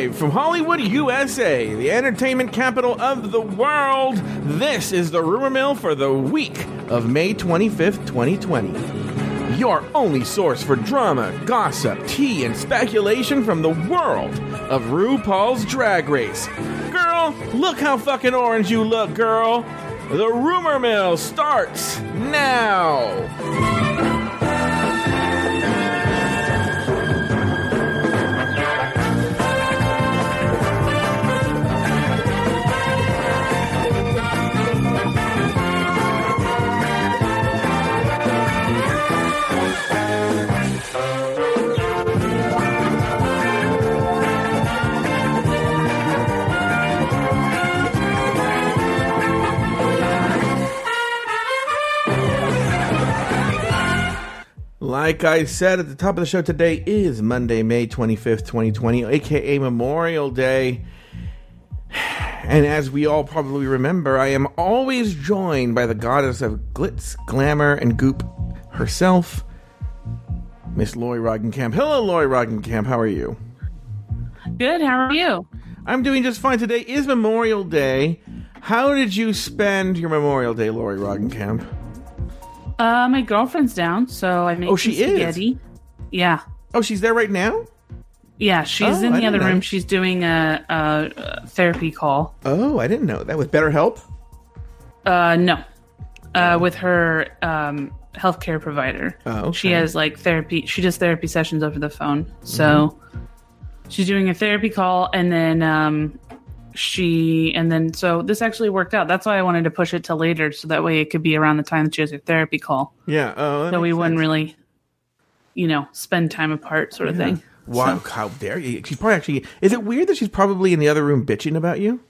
Live from Hollywood, USA, the entertainment capital of the world, this is the Rumor Mill for the week of May 25th, 2020. Your only source for drama, gossip, tea, and speculation from the world of RuPaul's Drag Race. Girl, look how fucking orange you look, girl. The Rumor Mill starts now. Like I said at the top of the show, today is Monday, May 25th, 2020, aka Memorial Day. And as we all probably remember, I am always joined by the goddess of glitz, glamour, and goop herself, Miss Lauri Roggenkamp. Hello, Lauri Roggenkamp. How are you? Good. How are you? I'm doing just fine. Today is Memorial Day. How did you spend your Memorial Day, Lauri Roggenkamp? Uh, my girlfriend's down, so I made Oh, she is? spaghetti. Yeah, Oh, she's there right now? yeah. She's Oh, in the other didn't room. She's doing a, a, a therapy call. Oh, I didn't know that. With BetterHelp? Uh, no, uh, with her um healthcare provider. Oh, okay. She has like therapy. She does therapy sessions over the phone. So Mm-hmm. she's doing a therapy call, and then um, she and then so this actually worked out. That's why I wanted to push it to later, so that way it could be around the time that she has her therapy call. Yeah. Oh, so we wouldn't sense. really, you know, spend time apart, sort of thing. Wow, how dare you? She's probably actually. Is it weird that she's probably in the other room bitching about you?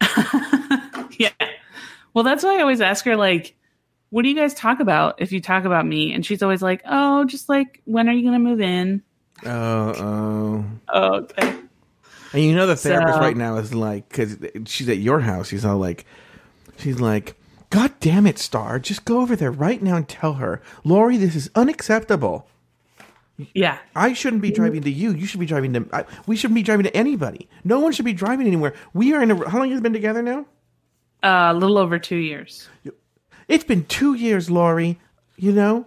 Yeah. Well, that's why I always ask her, like, what do you guys talk about if you talk about me? And she's always like, oh, just like, when are you going to move in? Oh, oh. Oh, okay. And you know the therapist So- right now is like, because she's at your house. She's all like, she's like, God damn it, Star! Just go over there right now and tell her, Lauri, this is unacceptable. Yeah. I shouldn't be driving to you. You should be driving to. I, we shouldn't be driving to anybody. No one should be driving anywhere. We are in a. How long have you been together now? Uh, a little over two years. It's been two years, Lauri. You know,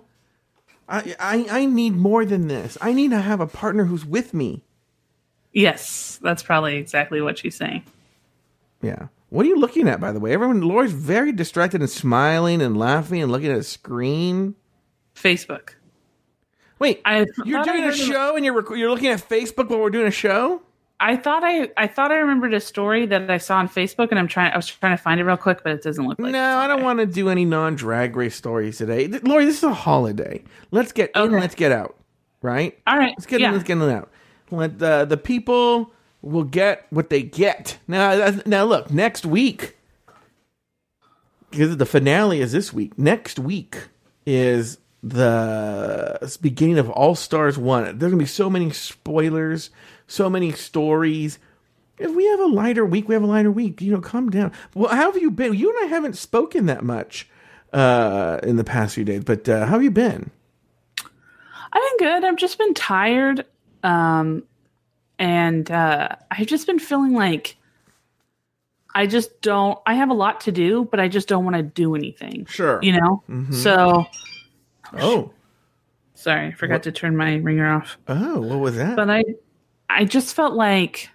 I, I I need more than this. I need to have a partner who's with me. Yes. That's probably exactly what she's saying. Yeah. What are you looking at, by the way? Everyone, Lauri's very distracted and smiling and laughing and looking at a screen. Facebook. Wait, I you're doing a heard of- show and you're rec- you're looking at Facebook while we're doing a show. I thought I I thought I remembered a story that I saw on Facebook, and I'm trying. I was trying to find it real quick, but it doesn't look like. no, I don't want to do any non-drag race stories today. Lauri, this is a holiday. Let's get in. Let's get out. Right. All right. Let's get yeah. in. Let's get in and out. Let the the people will get what they get. Now, now look. Next week, because the finale is this week. Next week is the beginning of All Stars One. There's gonna be so many spoilers, so many stories. If we have a lighter week, we have a lighter week. You know, calm down. Well, how have you been? You and I haven't spoken that much uh, in the past few days, but uh, how have you been? I've been good. I've just been tired. Um, and uh, I've just been feeling like I just don't, I have a lot to do, but I just don't want to do anything. Sure. You know? So, Oh, sorry, I forgot to turn my ringer off. oh, what was that? But I, I just felt like,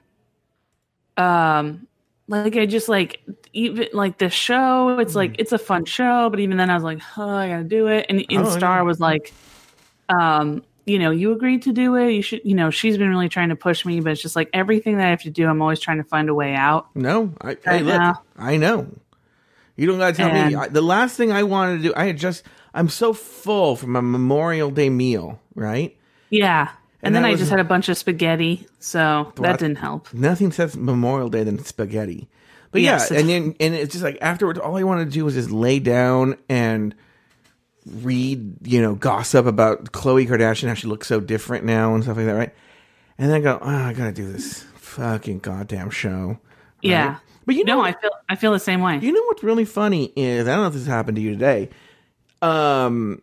um, like I just like even like the show. It's like it's a fun show, but even then I was like, oh, I gotta do it. And, and Oh, Star yeah. was like, um, you know, you agreed to do it. You should, you know, she's been really trying to push me, but it's just like everything that I have to do, I'm always trying to find a way out. No, I, hey, Right look, now. I know. You don't gotta tell me. I, the last thing I wanted to do, I had just, I'm so full from a Memorial Day meal, right? Yeah. And, And then I was- just had a bunch of spaghetti, so that didn't help. Nothing says Memorial Day than spaghetti. But Yes. yeah, and then and it's just like afterwards, all I wanted to do was just lay down and read, you know, gossip about Khloe Kardashian, how she looks so different now and stuff like that, right? And then I go, oh, I gotta do this fucking goddamn show. Yeah. But you know, No, I feel I feel the same way. You know what's really funny is I don't know if this happened to you today. Um,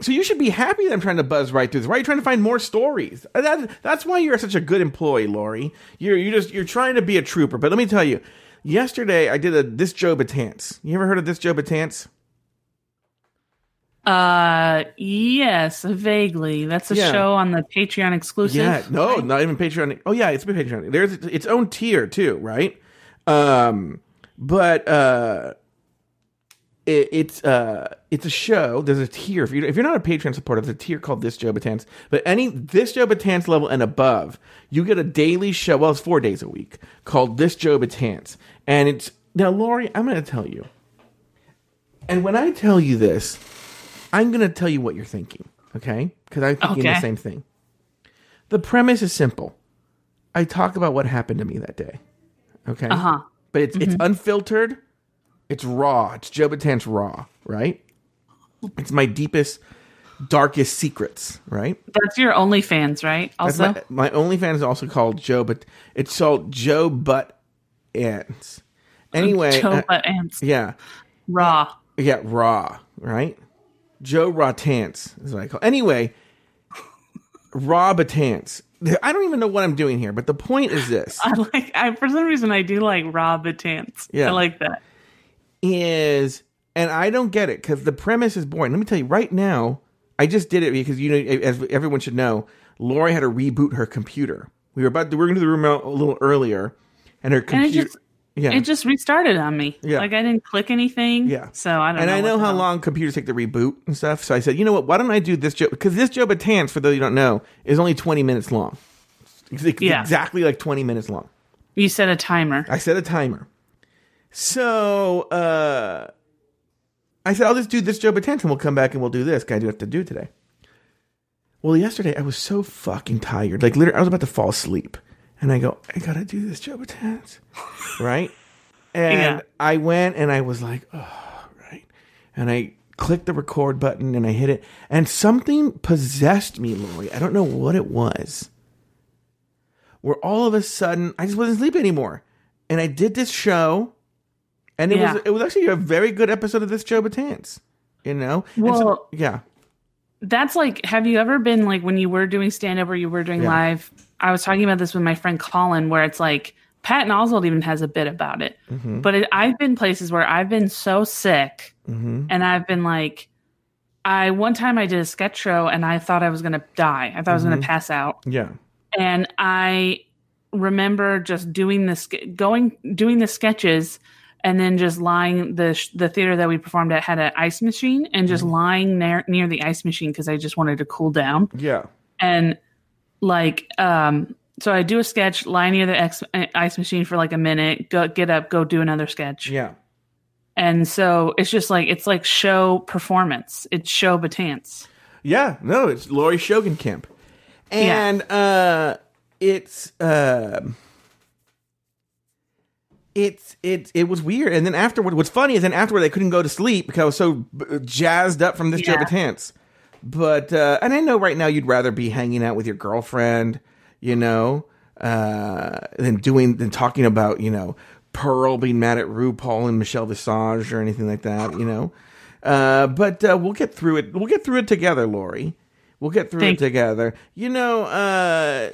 So you should be happy that I'm trying to buzz right through this. Why are you trying to find more stories? That, that's why you're such a good employee, Lauri. You're you just you're trying to be a trooper. But let me tell you, yesterday I did a this Joe Betance. You ever heard of this Joe Betance? Uh, yes, vaguely. That's a Yeah. show on the Patreon exclusive. Yeah, no, right? not even Patreon. Oh yeah, it's been Patreon. There's its own tier too, right? Um, but uh, it, it's uh, it's a show. There's a tier. If, you, if you're not a Patreon supporter, there's a tier called This Joe Betance. But any this Joe Betance level and above, you get a daily show. Well, it's four days a week called This Joe Betance, and it's now, Lauri. I'm going to tell you, and when I tell you this, I'm going to tell you what you're thinking. Okay, because I'm thinking the same thing. The premise is simple. I talk about what happened to me that day. Okay. Uh huh. But it's it's unfiltered. It's raw. It's Joe Betance raw, right? It's my deepest, darkest secrets, right? That's your OnlyFans, right? That's Also, my my OnlyFans is also called Joe, but it's called Joe Butt Ants. Anyway, Joe uh, Butt Ants. yeah, Raw. yeah, raw, right? Joe Raw Tance is what I call. Anyway, Raw Batance. I don't even know what I'm doing here, but the point is this. I like. I for some reason I do like Raw Batance. Yeah. I like that. is, and I don't get it because the premise is boring. Let me tell you right now. I just did it because you know, as everyone should know, Lauri had to reboot her computer. We were about to, we were into the room a little earlier, and her And computer. just yeah, it just restarted on me. Yeah. Like I didn't click anything. Yeah. So I don't and know. I know how long computers take to reboot and stuff. So I said, you know what? Why don't I do this job? Because this Joe Tans, for those you don't know, is only 20 minutes long. It's Yeah. exactly like 20 minutes long. You set a timer. I set a timer. So uh, I said, I'll just do this Joe Betance and we'll come back and we'll do this. I do have to do today. Well, yesterday I was so fucking tired. Like, literally, I was about to fall asleep. And I go, I gotta do this Joe Betance. right? And Yeah. I went and I was like, oh, right. And I clicked the record button and I hit it. And something possessed me, Lauri. I don't know what it was where all of a sudden I just wasn't sleeping anymore. And I did this show, and it Yeah. was it was actually a very good episode of this Joe Betance. You know, And so- Well- yeah, That's like, have you ever been like when you were doing stand up or you were doing Yeah. live? I was talking about this with my friend Colin, where it's like Patton Oswalt even has a bit about it. Mm-hmm. But it, I've been places where I've been so sick hmm and I've been like, I one time I did a sketch show and I thought I was going to die. I thought I was Mm-hmm. going to pass out. yeah, and I remember just doing this, going doing the sketches, and then just lying. the The theater that we performed at had an ice machine, and just lying near near the ice machine because I just wanted to cool down. yeah, And like, um, so I do a sketch, lie near the ex- ice machine for like a minute, go get up, go do another sketch, yeah. and so it's just like it's like show performance. It's show batance. Yeah, no, it's Laurie Shogun Camp, and uh, it's uh, it's it it was weird. And then afterward, what's funny is then afterward I couldn't go to sleep because I was so jazzed up from this Yeah. Batance. But uh, and I know right now you'd rather be hanging out with your girlfriend, you know, uh, than doing than talking about you know Pearl being mad at RuPaul and Michelle Visage or anything like that, you know. Uh, but uh, we'll get through it. We'll get through it together, Lauri. We'll get through Thank it together. You know, uh,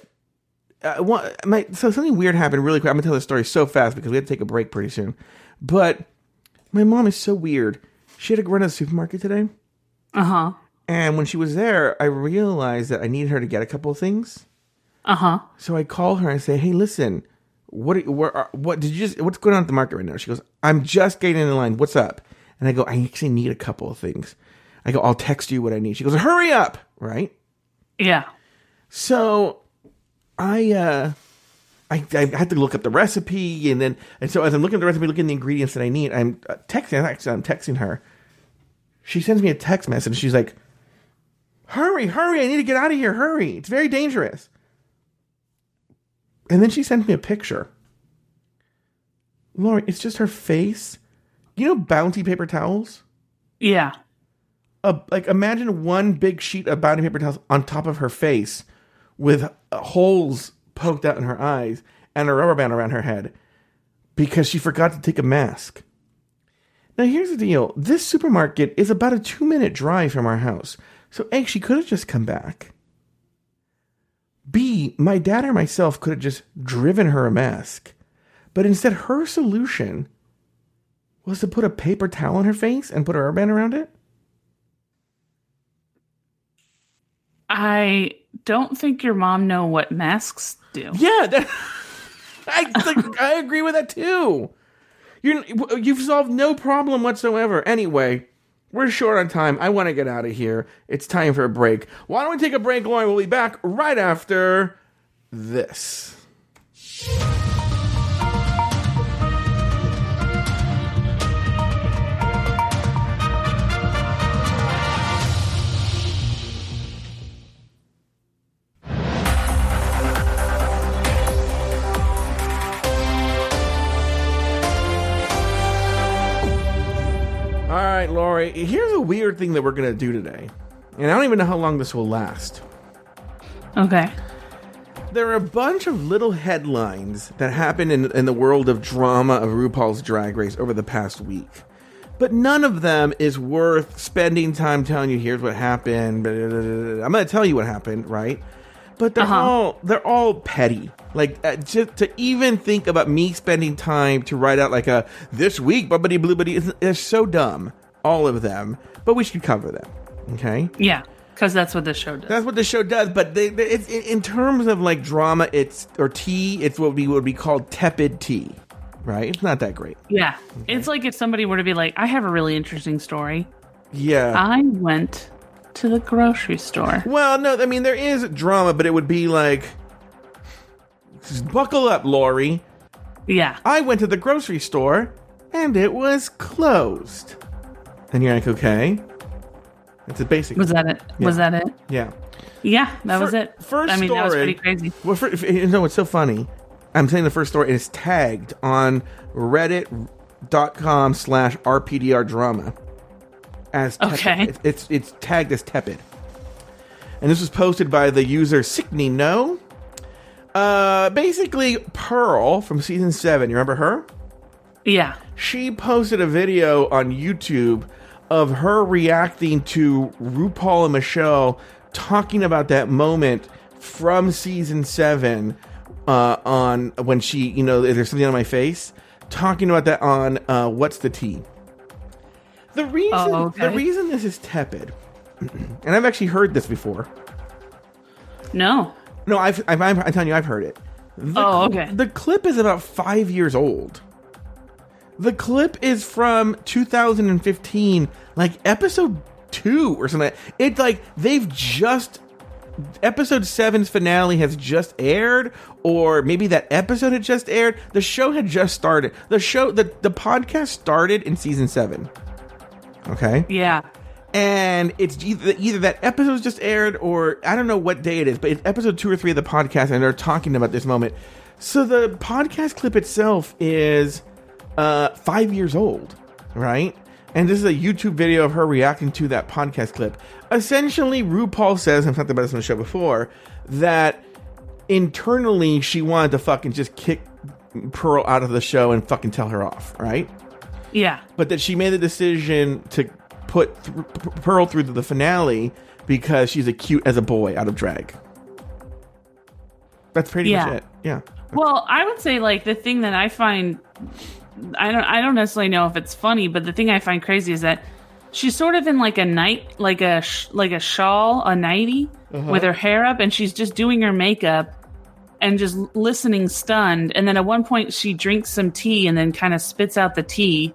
uh, one, my, so something weird happened really quick. I'm gonna tell the story so fast because we have to take a break pretty soon. But my mom is so weird. She had to run to the supermarket today, Uh huh. And when she was there, I realized that I needed her to get a couple of things. Uh huh. So I call her and say, "Hey, listen, what are- where are, what did you just what's going on at the market right now?" She goes, "I'm just getting in line. What's up?" And I go, "I actually need a couple of things." I go, "I'll text you what I need." She goes, "Hurry up!" Right? Yeah. So I uh I, I had to look up the recipe and then and so as I'm looking at the recipe, looking at the ingredients that I need, I'm uh, texting actually I'm texting her. She sends me a text message. She's like, "Hurry, hurry! I need to get out of here! Hurry! It's very dangerous." And then she sent me a picture. Lauri, it's just her face. You know, bounty paper towels. Yeah. a, like imagine one big sheet of bounty paper towels on top of her face with holes poked out in her eyes and a rubber band around her head because she forgot to take a mask. Now here's the deal. This supermarket is about a 2 minute drive from our house. So A, she could have just come back. B, my dad or myself could have just driven her a mask. But instead, her solution was to put a paper towel on her face and put a hairband around it. I don't think your mom know what masks do. Yeah, that, I I agree with that too. You you've solved no problem whatsoever. Anyway, we're short on time. I want to get out of here. It's time for a break. Why don't we take a break, Lauren? We'll be back right after this. Right, Lauri, here's a weird thing that we're going to do today. And I don't even know how long this will last. Okay. There are a bunch of little headlines that happened in, in the world of drama of RuPaul's Drag Race over the past week. But none of them is worth spending time telling you here's what happened. I'm going to tell you what happened, right? But they're Uh-huh. all they're all petty. Like uh, just to even think about me spending time to write out like a this week bubbity blubbity is is so dumb. All of them, but we should cover them. Okay. Yeah, because that's what this show does. That's what the show does, but they, they, it's, in terms of like drama, it's or tea, it's what we would be called tepid tea, right? It's not that great. yeah, it's like if somebody were to be like, "I have a really interesting story. Yeah. I went to the grocery store." well, no, I mean there is drama, but it would be like, buckle up, Lauri. Yeah, I went to the grocery store and it was closed. And you're like, okay, it's a basic. was that it? Was that it? yeah. Yeah, that was it. first I mean, that was pretty crazy. Well, for, you know, it's so funny. I'm saying the first story is tagged on reddit.com slash RPDR drama as tepid. Okay. It's, it's, it's tagged as tepid. And this was posted by the user Sickney No. Uh, basically, Pearl from season seven. You remember her? Yeah. she posted a video on YouTube of her reacting to RuPaul and Michelle talking about that moment from season seven uh, on when she, you know, there's something on my face, talking about that on uh, What's the Tea. The reason, Oh, okay. the reason this is tepid, and I've actually heard this before. No. No, I've, I've, I'm, I'm telling you, I've heard it. The, Oh, okay. The clip is about five years old. The clip is from 2015, like episode two or something. It's like they've just episode seven's finale has just aired, or maybe that episode had just aired. The show had just started. The show, the the podcast started in season seven. Okay Yeah. and it's either, either that episode's just aired or I don't know what day it is, but it's episode two or three of the podcast, and they're talking about this moment. So the podcast clip itself is uh, five years old, right? And this is a YouTube video of her reacting to that podcast clip. Essentially, RuPaul says, I've talked about this on the show before, that internally she wanted to fucking just kick Pearl out of the show and fucking tell her off, right? Yeah. but that she made the decision to put th- Pearl through the finale because she's a cute as a boy out of drag. That's pretty Yeah. much it. Yeah. Well, I would say like the thing that I find I don't I don't necessarily know if it's funny, but the thing I find crazy is that she's sort of in like a night like a sh- like a shawl, a nightie uh-huh. with her hair up and she's just doing her makeup and just listening stunned. And then at one point she drinks some tea and then kind of spits out the tea.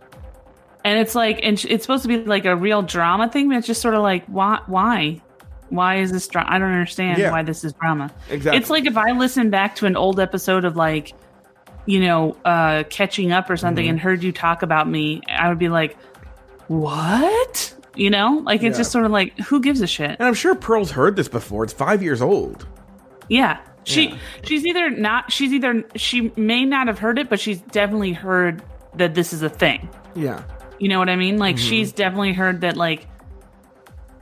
And it's like and sh- it's supposed to be like a real drama thing, but it's just sort of like why why why is this drama? I don't understand Yeah. why this is drama. Exactly. It's like if I listened back to an old episode of like, you know, uh, catching up or something Mm-hmm. and heard you talk about me, I would be like, what? You know, like it's Yeah. just sort of like, who gives a shit? And I'm sure Pearl's heard this before. It's five years old. Yeah. She Yeah. she's either not she's either she may not have heard it, but she's definitely heard that this is a thing. Yeah. You know what I mean? Like Mm-hmm. she's definitely heard that like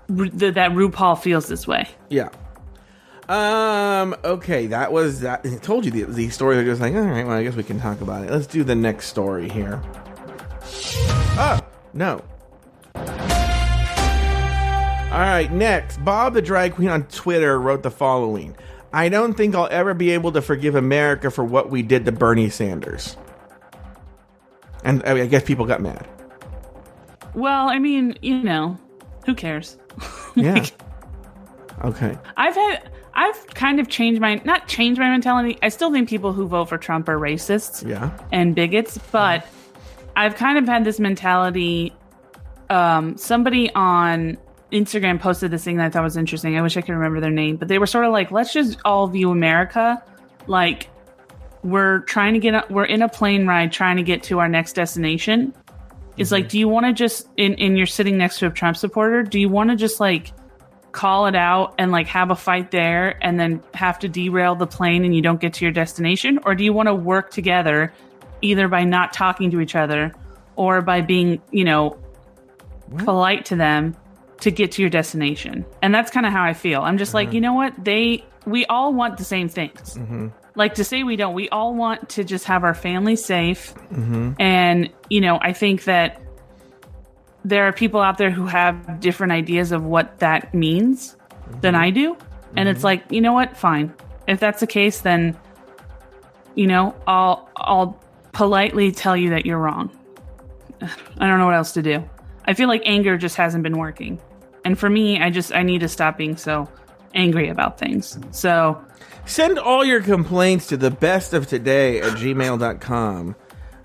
that that RuPaul feels this way. Yeah. Um. Okay, that was that. I told you the, these stories are just like, all right. Well, I guess we can talk about it. Let's do the next story here. Oh no. All right, next, Bob the drag queen on Twitter wrote the following: "I don't think I'll ever be able to forgive America for what we did to Bernie Sanders." And I, mean, I guess people got mad. Well, I mean, you know, who cares? Yeah. okay. I've had I've kind of changed my not changed my mentality. I still think people who vote for Trump are racists Yeah. and bigots, but I've kind of had this mentality. Um, somebody on Instagram posted this thing that I thought was interesting. I wish I could remember their name, but they were sort of like, let's just all view America like we're trying to get, we're in a plane ride trying to get to our next destination. It's like, mm-hmm. do you want to just, in, in you're sitting next to a Trump supporter, do you want to just like call it out and like have a fight there and then have to derail the plane and you don't get to your destination? Or do you want to work together either by not talking to each other or by being, you know, polite to them to get to your destination? And that's kind of how I feel. I'm just like, uh-huh. you know what? They, we all want the same things. Mm-hmm. Like to say we don't, we all want to just have our family safe. And, you know, I think that there are people out there who have different ideas of what that means than I do. And it's like, you know what? Fine. If that's the case, then you know, I'll I'll politely tell you that you're wrong. I don't know what else to do. I feel like anger just hasn't been working. And for me, I just I need to stop being so angry about things. So, Send all your complaints to the best of today at gmail.com.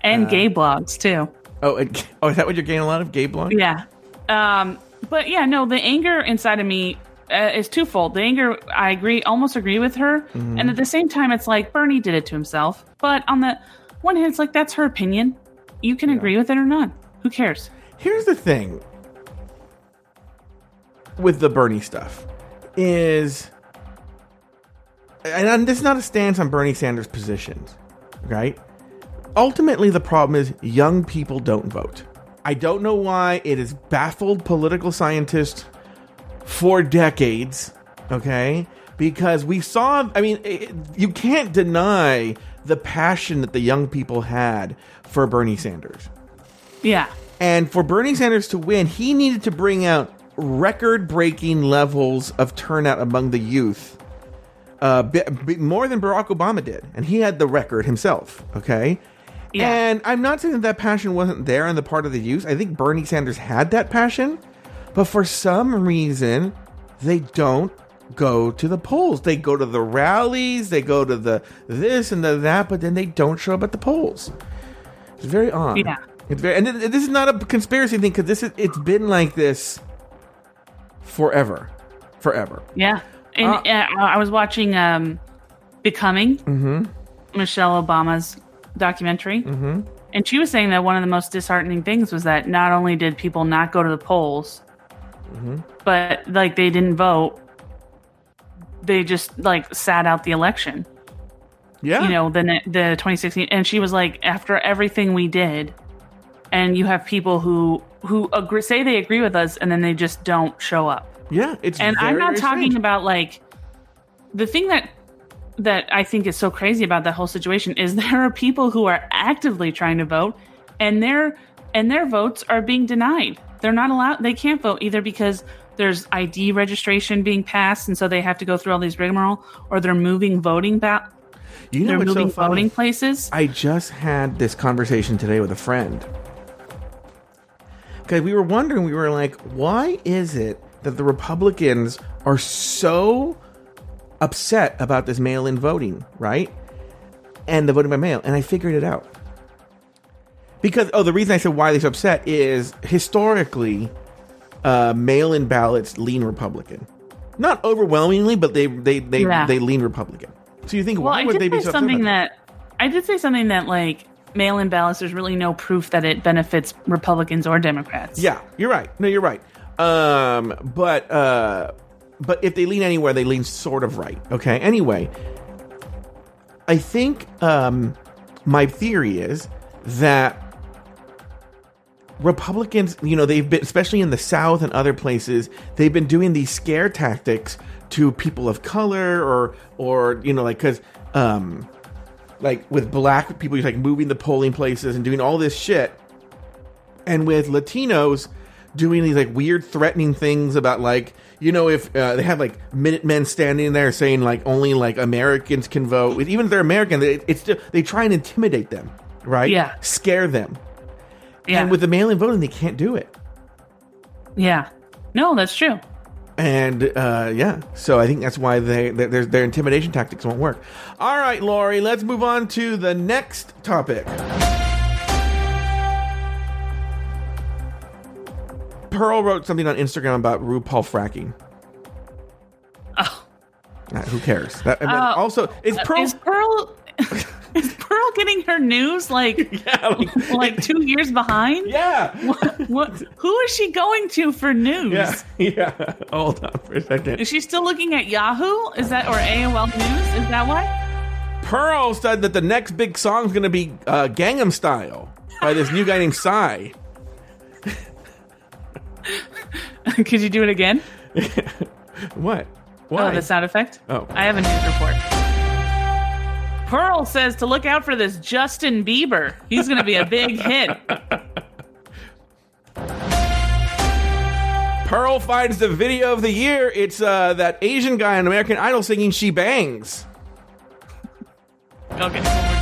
and gay blogs too. Oh, and, oh, is that what you're getting a lot of gay blogs? Yeah. Um, but yeah, no, the anger inside of me uh, is twofold. The anger, I agree, almost agree with her, and at the same time, it's like Bernie did it to himself. But on the one hand, it's like that's her opinion. You can agree with it or not. Who cares? Here's the thing with the Bernie stuff is, and this is not a stance on Bernie Sanders' positions, right? Ultimately, the problem is young people don't vote. I don't know why it has baffled political scientists for decades, okay? Because we saw, I mean, it, you can't deny the passion that the young people had for Bernie Sanders. Yeah. And for Bernie Sanders to win, he needed to bring out record breaking levels of turnout among the youth. Uh, bi- bi- more than Barack Obama did. And he had the record himself, okay? Yeah. And I'm not saying that that passion wasn't there on the part of the youth. I think Bernie Sanders had that passion. But for some reason, they don't go to the polls. They go to the rallies, they go to the this and the that, but then they don't show up at the polls. It's very odd. Yeah. It's very, and th- this is not a conspiracy thing because this is it's been like this forever, forever. Yeah. And Uh, uh, I was watching um, Becoming, Mm-hmm. Michelle Obama's documentary. Mm-hmm. And she was saying that one of the most disheartening things was that not only did people not go to the polls, Mm-hmm. but like they didn't vote, they just like sat out the election. Yeah, You know, the the 2016, and she was like, after everything we did, and you have people who who agree, say they agree with us, and then they just don't show up yeah. It's and I'm not very talking strange. about like the thing that that I think is so crazy about that whole situation is there are people who are actively trying to vote and their and their votes are being denied. They're not allowed they can't vote either because there's ID registration being passed and so they have to go through all these rigmarole or they're moving voting ba- You know they're what's so moving voting places. I just had this conversation today with a friend. Because we were wondering, we were like, why is it that the Republicans are so upset about this mail in voting, right? And the voting by mail. And I figured it out. Because, oh, the reason I said why they're so upset is historically, uh, mail in ballots lean Republican. Not overwhelmingly, but they, they, they, Yeah. they lean Republican. So you think, Well, why I would they be so upset something that I did say something that like mail-in ballots. There's really no proof that it benefits Republicans or Democrats. Yeah, you're right. No, you're right. Um, but uh, but if they lean anywhere, they lean sort of right. Okay. Anyway, I think um, my theory is that Republicans, you know, they've been, especially in the South and other places, they've been doing these scare tactics to people of color or, or, you know, like, cause, um, like with black people, you're like moving the polling places and doing all this shit. And with Latinos doing these like weird threatening things about like, you know, if uh, they have like Minutemen standing there saying like only like Americans can vote, even if they're American, they, it's still, they try and intimidate them, right? Yeah. scare them. Yeah. And with the mail-in voting, they can't do it. yeah. No, that's true. And uh, yeah, so I think that's why they their, their intimidation tactics won't work. All right, Lauri, let's move on to the next topic. Pearl wrote something on Instagram about RuPaul fracking. Oh. Uh, who cares? That, Uh, also, is Pearl? Is Pearl is Pearl getting her news like yeah, like, like two years behind? yeah, What, what? Who is she going to for news? yeah, yeah. Hold on for a second. Is she still looking at Yahoo? Is that or AOL News? Is that why? Pearl said that the next big song is going to be uh, Gangnam Style by this new guy named Psy. Could you do it again? What? Why? Oh, the sound effect. Oh. I have a news report. Pearl says to look out for this Justin Bieber. He's going to be a big hit. Pearl finds the video of the year. It's uh, that Asian guy on American Idol singing "She Bangs." Okay, one more time.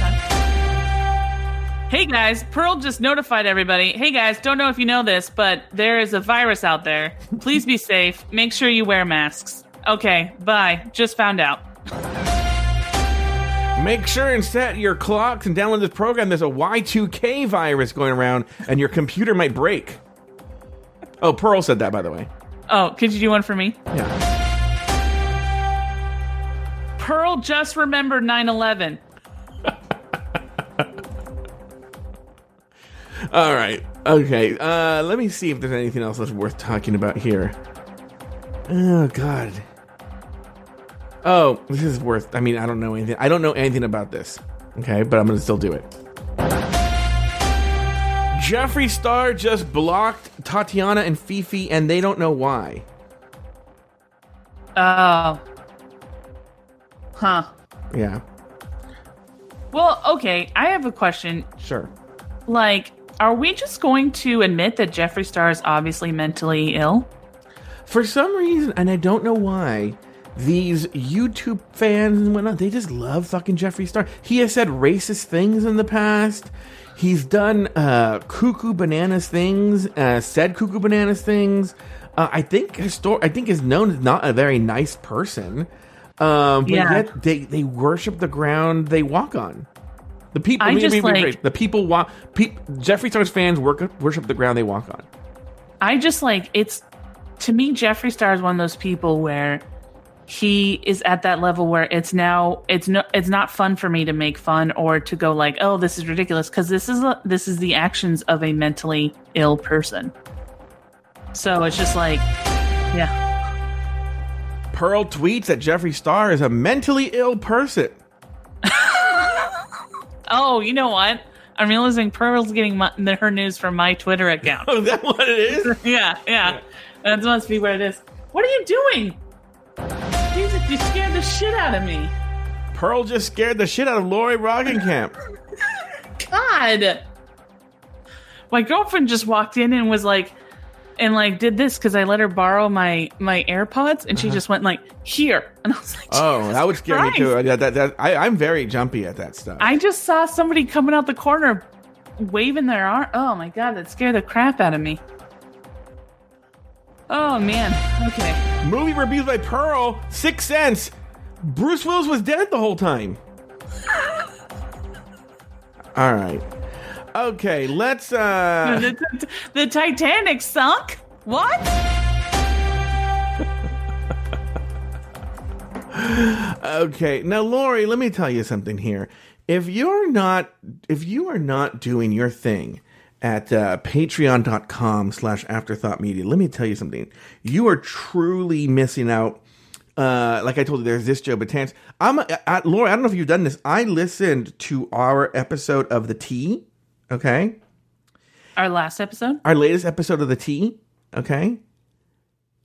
Hey guys, Pearl just notified everybody. Hey guys, don't know if you know this, but there is a virus out there. Please be safe. Make sure you wear masks. Okay, bye. Just found out. Make sure and set your clocks and download this program. There's a Y2K virus going around, and your computer might break. Oh, Pearl said that, by the way. Oh, could you do one for me? Yeah. Pearl just remembered 9 11. All right. Okay. Uh, let me see if there's anything else that's worth talking about here. Oh God. Oh, this is worth. I mean, I don't know anything. I don't know anything about this. Okay, but I'm gonna still do it. Jeffree Star just blocked Tatiana and Fifi, and they don't know why. Oh. Huh. Yeah. Well, okay, I have a question. Sure. Like, are we just going to admit that Jeffree Star is obviously mentally ill? For some reason, and I don't know why, these YouTube fans and whatnot, they just love fucking Jeffree Star. He has said racist things in the past. He's done uh, cuckoo bananas things, uh, said cuckoo bananas things. Uh, I think histor- I think is known as not a very nice person. Um, but Yeah. yet they, they worship the ground they walk on. The people, I let me- just, me like- rephrase. the people walk. Pe- Jeffree Star's fans work, worship the ground they walk on. I just like it's to me Jeffree Star is one of those people where he is at that level where it's now it's no it's not fun for me to make fun or to go like oh this is ridiculous because this is a, this is the actions of a mentally ill person so it's just like yeah Pearl tweets that Jeffree Star is a mentally ill person. Oh you know what? I'm realizing pearl's getting my, her news from my twitter account. Oh, is that what it is? yeah. Yeah. That must be what it is. What are you doing? Jesus, you scared the shit out of me. Pearl just scared the shit out of Lauri Roggenkamp. God. My girlfriend just walked in and was like, and like did this because I let her borrow my my AirPods, and she uh-huh. just went like here, and I was like, Oh, that would scare me too. Christ. That, that, that, I, I'm very jumpy at that stuff. I just saw somebody coming out the corner, waving their arm. Oh my god, that scared the crap out of me. Oh man. Okay. Movie reviews by Pearl, Six Sense. Bruce Willis was dead the whole time. All right. Okay, let's uh the, the- the Titanic sunk. What? Okay, now Lauri, let me tell you something here. If you're not, if you are not doing your thing at uh, patreon.com slash afterthought media, let me tell you something. You are truly missing out. Uh, like I told you, there's this Joe Betance. I'm, uh, Lauri, I don't know if you've done this. I listened to our episode of The Tea, okay? Our last episode. Our latest episode of The Tea, okay?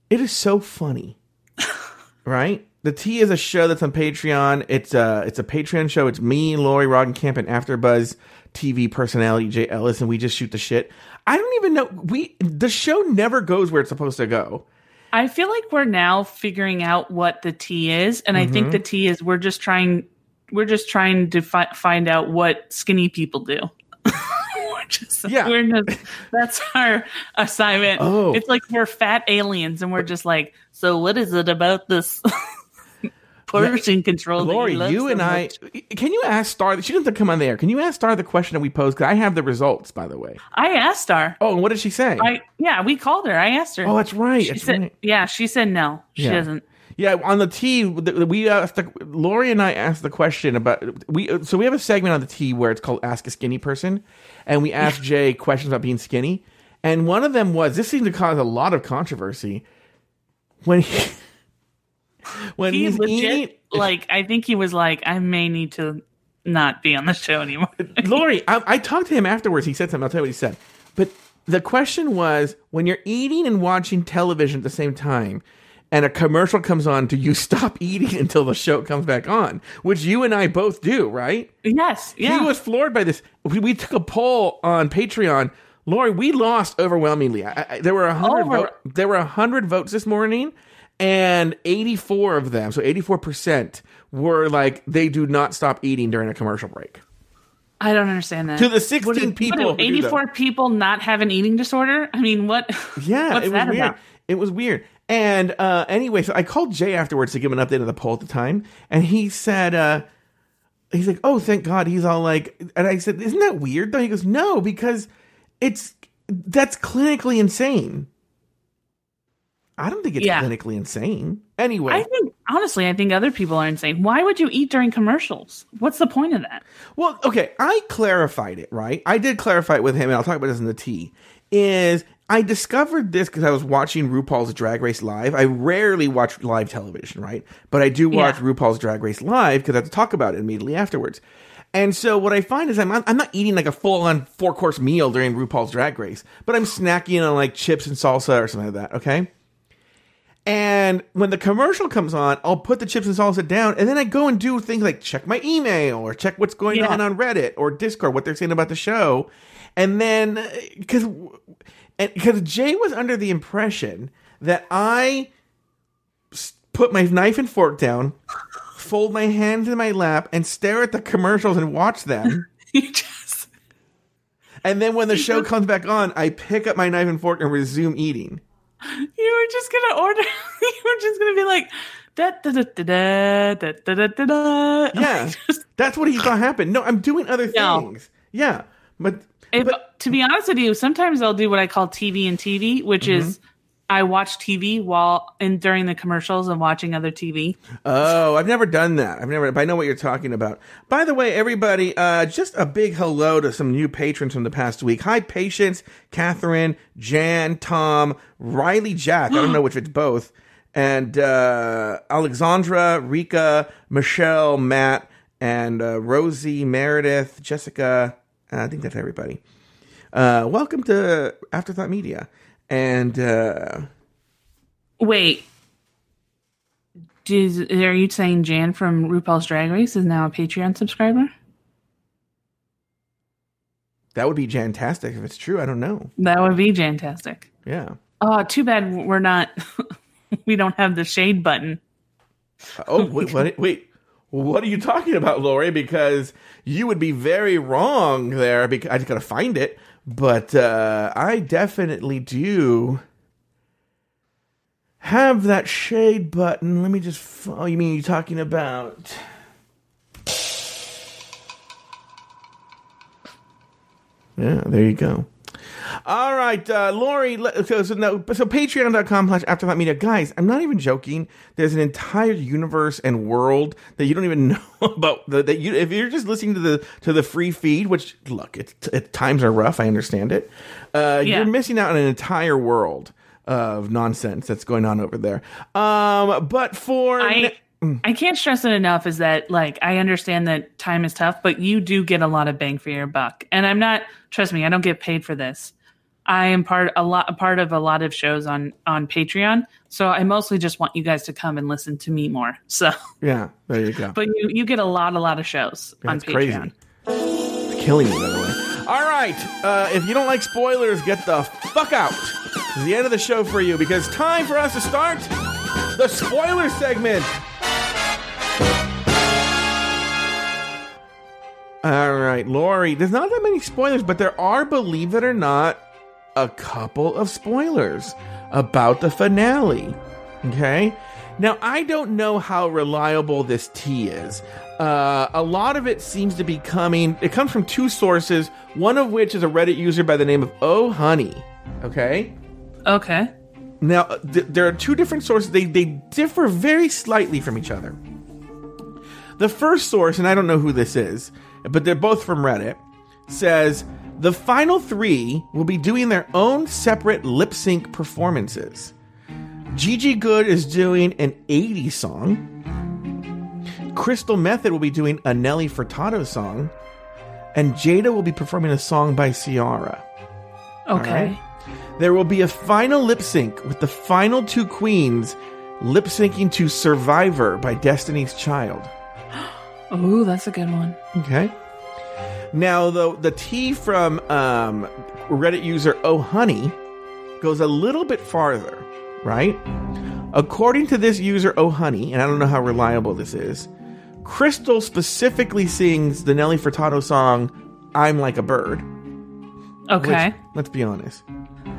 It is so funny. right? The Tea is a show that's on Patreon. It's a it's a Patreon show. It's me, Lauri Roggenkamp, and AfterBuzz TV personality Jay Ellis, and we just shoot the shit. I don't even know we the show never goes where it's supposed to go. I feel like we're now figuring out what the T is, and I think Mhm. the T is we're just trying we're just trying to fi- find out what skinny people do. Just, Yeah. we're just, that's our assignment. Oh. It's like we're fat aliens, and we're just like, so what is it about this portion control? that Lauri, you so and I, can you ask Star? She doesn't come on there. Can you ask Star the question that we posed? Because I have the results, by the way. I asked her. Oh, and what did she say? I yeah, we called her. I asked her. oh, that's right. she That's said, right. yeah, she said no. She Yeah. doesn't. Yeah, on the T, we asked the, Lauri and I asked the question about we. So we have a segment on the T where it's called "Ask a Skinny Person," and we asked Jay questions about being skinny, and one of them was this seemed to cause a lot of controversy when he when He he's legit, eating. like, I think he was like, I may need to not be on the show anymore. Lauri, I, I talked to him afterwards. He said something. I'll tell you what he said. But the question was when you're eating and watching television at the same time and a commercial comes on, do you stop eating until the show comes back on? Which you and I both do, right? yes, yeah. He was floored by this. We, we took a poll on Patreon. Lauri, we lost overwhelmingly. I, I, there were a hundred oh. vote, there were a hundred votes this morning, and eighty four of them, so eighty four percent, were like they do not stop eating during a commercial break. I don't understand that. To the 16 What do- people what do who do that. 84 people not have an eating disorder? I mean, what? Yeah, what's it was that weird. about? It was weird. And uh, anyway, so I called Jay afterwards to give him an update of the poll at the time, and he said, uh, he's like, "Oh, thank God." He's all like, and I said, "Isn't that weird?" Though he goes, "No, because it's that's clinically insane." I don't think it's Yeah. clinically insane. Anyway, I think, honestly, I think other people are insane. Why would you eat during commercials? What's the point of that? Well, okay, I clarified it, right? I did clarify it with him, and I'll talk about this in the tea. Is I discovered this because I was watching RuPaul's Drag Race live. I rarely watch live television, right? But I do watch Yeah. RuPaul's Drag Race live because I have to talk about it immediately afterwards. And so what I find is I'm not, I'm not eating like a full on four course meal during RuPaul's Drag Race, but I'm snacking on like chips and salsa or something like that. Okay. And when the commercial comes on, I'll put the chips and salsa down, and then I go and do things like check my email or check what's going Yeah. on on Reddit or Discord, what they're saying about the show, and then because because Jay was under the impression that I put my knife and fork down, fold my hands in my lap, and stare at the commercials and watch them. You just. And then when the show comes back on, I pick up my knife and fork and resume eating. You were just gonna order. you were just gonna be like, da da da da da da da da da. Yeah, that's what he thought happened. No, I'm doing other No. things. Yeah, but If, But- to be honest with you, sometimes I'll do what I call TV and TV, which Mm-hmm. is I watch TV while and during the commercials and watching other TV. oh, I've never done that. I've never. But I know what you're talking about. By the way, everybody, uh, just a big hello to some new patrons from the past week. Hi, Patience, Catherine, Jan, Tom, Riley, Jack. I don't know which it's both. And uh, Alexandra, Rika, Michelle, Matt, and uh, Rosie, Meredith, Jessica. Uh, I think that's everybody. Uh, welcome to Afterthought Media. And uh, Wait, Does, are you saying Jan from RuPaul's Drag Race is now a Patreon subscriber? that would be fantastic if it's true. I don't know. That would be fantastic. Yeah. Oh, too bad we're not. we don't have the shade button. Oh, wait, what, wait. What are you talking about, Lauri? Because you would be very wrong there. Because I just gotta find it, but uh, I definitely do have that shade button. Let me just. Oh, you mean you're talking about? Yeah, there you go. All right, uh, Lauri. So, so no, so Patreon.com slash Afterthought Media, guys. I'm not even joking. There's an entire universe and world that you don't even know about. That you, if you're just listening to the to the free feed, which look, it's it, times are rough. I understand it. Uh, Yeah. You're missing out on an entire world of nonsense that's going on over there. Um, but for I I can't stress it enough is that like I understand that time is tough, but you do get a lot of bang for your buck. And I'm not trust me, I don't get paid for this. I am part a lot a part of a lot of shows on on Patreon. So I mostly just want you guys to come and listen to me more. So yeah, there you go. but you you get a lot a lot of shows on That's crazy. Patreon. It's killing me, by the way. All right. Uh, if you don't like spoilers, get the fuck out. This is the end of the show for you because time for us to start the spoiler segment. All right, Lauri, there's not that many spoilers, but there are, believe it or not, a couple of spoilers about the finale. Okay? Now, I don't know how reliable this tea is. Uh, a lot of it seems to be coming, it comes from two sources, one of which is a Reddit user by the name of Oh Honey. Okay? Okay. Now, th- there are two different sources. They, they differ very slightly from each other. The first source, and I don't know who this is, but they're both from Reddit, says the final three will be doing their own separate lip sync performances. Gigi Goode is doing an 80s song. Crystal Methyd will be doing a Nelly Furtado song. And Jaida will be performing a song by Ciara. Okay. right. There will be a final lip sync with the final two queens lip syncing to Survivor by Destiny's Child. Oh, that's a good one. Okay. Now, the the tea from um, Reddit user Oh Honey goes a little bit farther, right? According to this user Oh Honey, and I don't know how reliable this is, Crystal specifically sings the Nelly Furtado song "I'm Like a Bird." Okay. Which, let's be honest.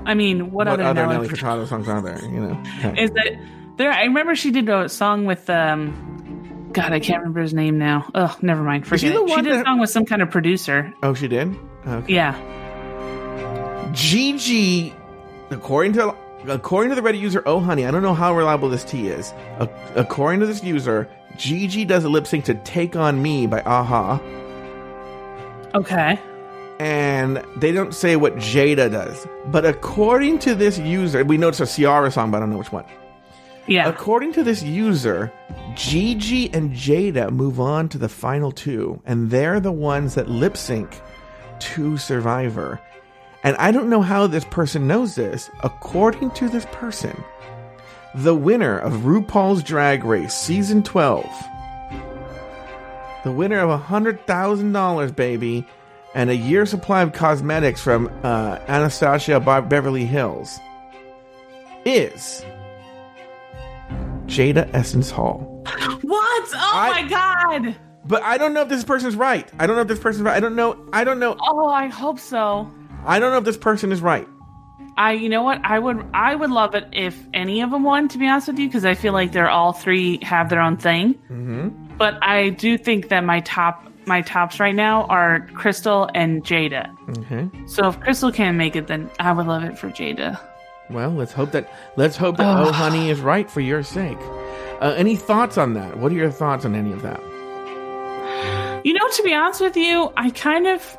I mean, what, What other, other Nelly Nelly Furtado songs are there? You know. Okay. is that there? I remember she did a song with um. God, I can't remember his name now. Oh, never mind. she Forget it. She did a that- song with some kind of producer. Oh, she did. Okay. Yeah. Gigi, according to according to the Reddit user Oh Honey, I don't know how reliable this tea is. A- according to this user, Gigi does a lip sync to "Take on Me" by a-ha, Okay. and they don't say what Jaida does. But according to this user, we know it's a Ciara song, but I don't know which one. Yeah. According to this user, Gigi and Jaida move on to the final two, and they're the ones that lip sync to Survivor. And I don't know how this person knows this. According to this person, the winner of RuPaul's Drag Race Season 12, the winner of $100,000, baby, and a year supply of cosmetics from uh, Anastasia Be- Beverly Hills, is Jaida Essence Hall. What? Oh I- my god. But I don't know if this person's right. I don't know if this person's right. I don't know. I don't know. Oh, I hope so. I don't know if this person is right. I, you know what? I would, I would love it if any of them won. To be honest with you, because I feel like they're all three have their own thing. Mm-hmm. But I do think that my top, my tops right now are Crystal and Jaida. Okay. So if Crystal can't make it, then I would love it for Jaida. Well, let's hope that let's hope that. Oh Honey is right for your sake. Uh, any thoughts on that? What are your thoughts on any of that? You know, to be honest with you, I kind of,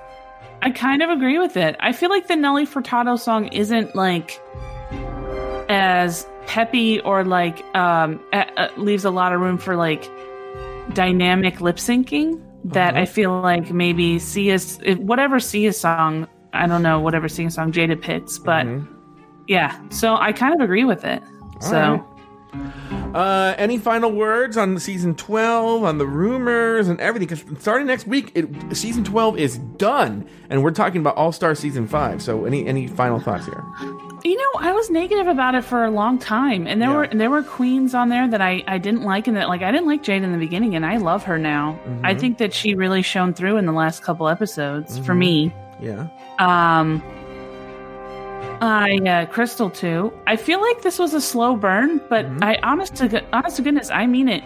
I kind of agree with it. I feel like the Nelly Furtado song isn't like as peppy or like um a- leaves a lot of room for like dynamic lip syncing. That Uh-huh. I feel like maybe Sia's whatever Sia's song. I don't know whatever Sia song Jaida picks, but Mhm. Yeah. So I kind of agree with it. So. right. Uh, any final words on season twelve, on the rumors and everything? Because starting next week, it, season twelve is done, and we're talking about All Star season five. So, any any final thoughts here? You know, I was negative about it for a long time, and there Yeah. were there were queens on there that I I didn't like, and that like I didn't like Jade in the beginning, and I love her now. I Mm-hmm. think that she really shone through in the last couple episodes for Mm-hmm. me. Yeah. Um, I uh, Crystal too. I feel like this was a slow burn, but Mm-hmm. I honest to honest to goodness, I mean it.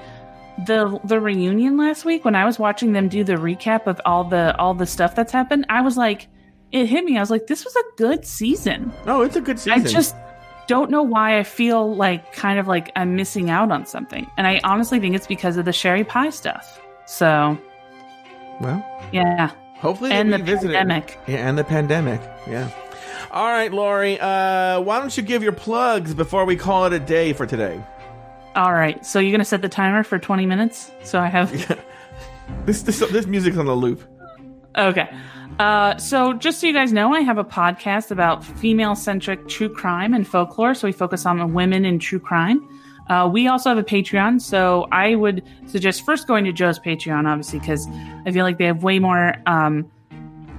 The the reunion last week when I was watching them do the recap of all the all the stuff that's happened, I was like, it hit me. I was like, this was a good season. Oh, it's a good season. I just don't know why I feel like kind of like I'm missing out on something. And I honestly think it's because of the Sherry Pie stuff. So, well, yeah. hopefully And the it. pandemic. Yeah, and the pandemic. Yeah. All right, Lauri. Uh, why don't you give your plugs before we call it a day for today? All right. So you're going to set the timer for 20 minutes? So I have. This this this music's on the loop. Okay. Uh, so just so you guys know, I have a podcast about female centric true crime and folklore. So we focus on women in true crime. Uh, we also have a Patreon. So I would suggest first going to Joe's Patreon, obviously, because I feel like they have way more um,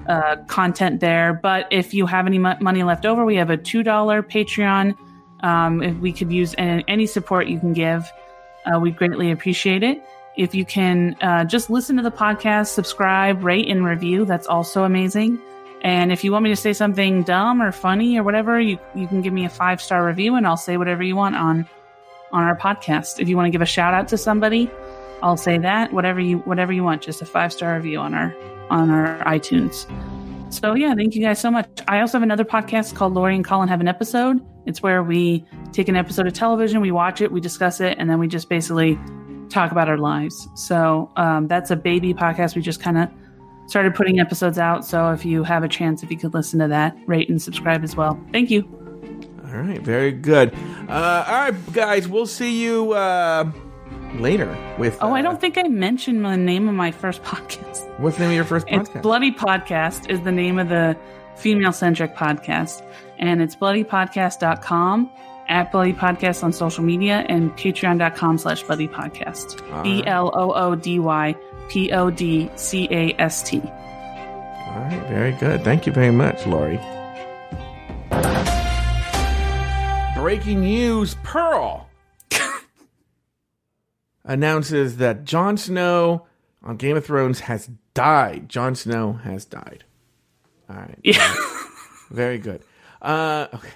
uh, content there. But if you have any mo- money left over, we have a $2 Patreon. Um, if we could use any, any support you can give, uh, we greatly appreciate it. If you can uh, just listen to the podcast, subscribe, rate, and review, that's also amazing. And if you want me to say something dumb or funny or whatever, you, you can give me a five star review and I'll say whatever you want on on our podcast. If you want to give a shout out to somebody, I'll say that. Whatever you whatever you want, just a five star review on our on our iTunes. So yeah, thank you guys so much. I also have another podcast called Lauri and Colin have an episode. It's where we take an episode of television, we watch it, we discuss it, and then we just basically talk about our lives. So um, that's a baby podcast. We just kind of started putting episodes out. So if you have a chance, if you could listen to that, rate and subscribe as well. Thank you. All right, very good. Uh, all right, guys, we'll see you uh, later with. Oh, I uh, don't think I mentioned the name of my first podcast. What's the name of your first podcast? It's? Bloody Podcast is the name of the female centric podcast. And it's bloodypodcast.com, at Bloody Podcast on social media, and patreon.com slash bloody podcast. All B right. L O O D Y P O D C A S T. All right, very good. Thank you very much, Lauri. Breaking news Pearl announces that Jon Snow on Game of Thrones has died. Jon Snow has died. All right. Yeah. Very good. Uh, okay.